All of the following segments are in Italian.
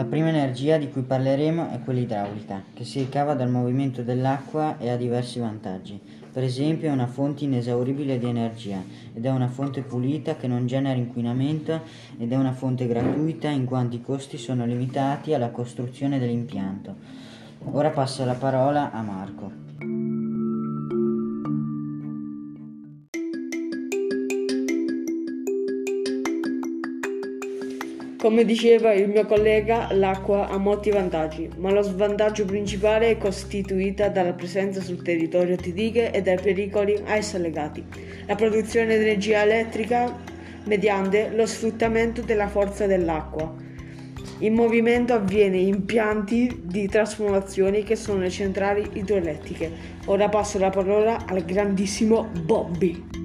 La prima energia di cui parleremo è quella idraulica, che si ricava dal movimento dell'acqua e ha diversi vantaggi. Per esempio è una fonte inesauribile di energia ed è una fonte pulita che non genera inquinamento ed è una fonte gratuita in quanto i costi sono limitati alla costruzione dell'impianto. Ora passo la parola a Marco. Come diceva il mio collega, l'acqua ha molti vantaggi, ma lo svantaggio principale è costituita dalla presenza sul territorio di dighe e dai pericoli a essa legati. La produzione di energia elettrica mediante lo sfruttamento della forza dell'acqua. Il movimento avviene in impianti di trasformazione che sono le centrali idroelettriche. Ora passo la parola al grandissimo Bobby.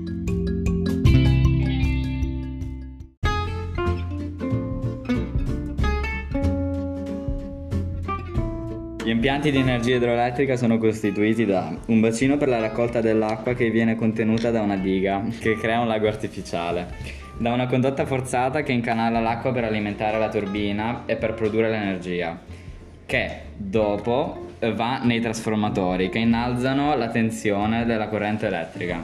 Gli impianti di energia idroelettrica sono costituiti da un bacino per la raccolta dell'acqua che viene contenuta da una diga che crea un lago artificiale, da una condotta forzata che incanala l'acqua per alimentare la turbina e per produrre l'energia, che dopo va nei trasformatori che innalzano la tensione della corrente elettrica.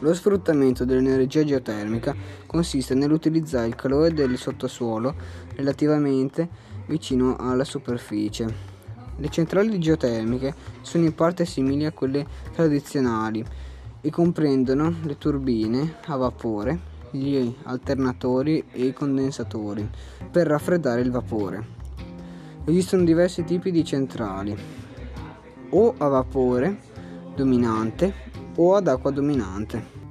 Lo sfruttamento dell'energia geotermica consiste nell'utilizzare il calore del sottosuolo relativamente vicino alla superficie. Le centrali geotermiche sono in parte simili a quelle tradizionali e comprendono le turbine a vapore, gli alternatori e i condensatori per raffreddare il vapore. Esistono diversi tipi di centrali, o a vapore dominante o ad acqua dominante.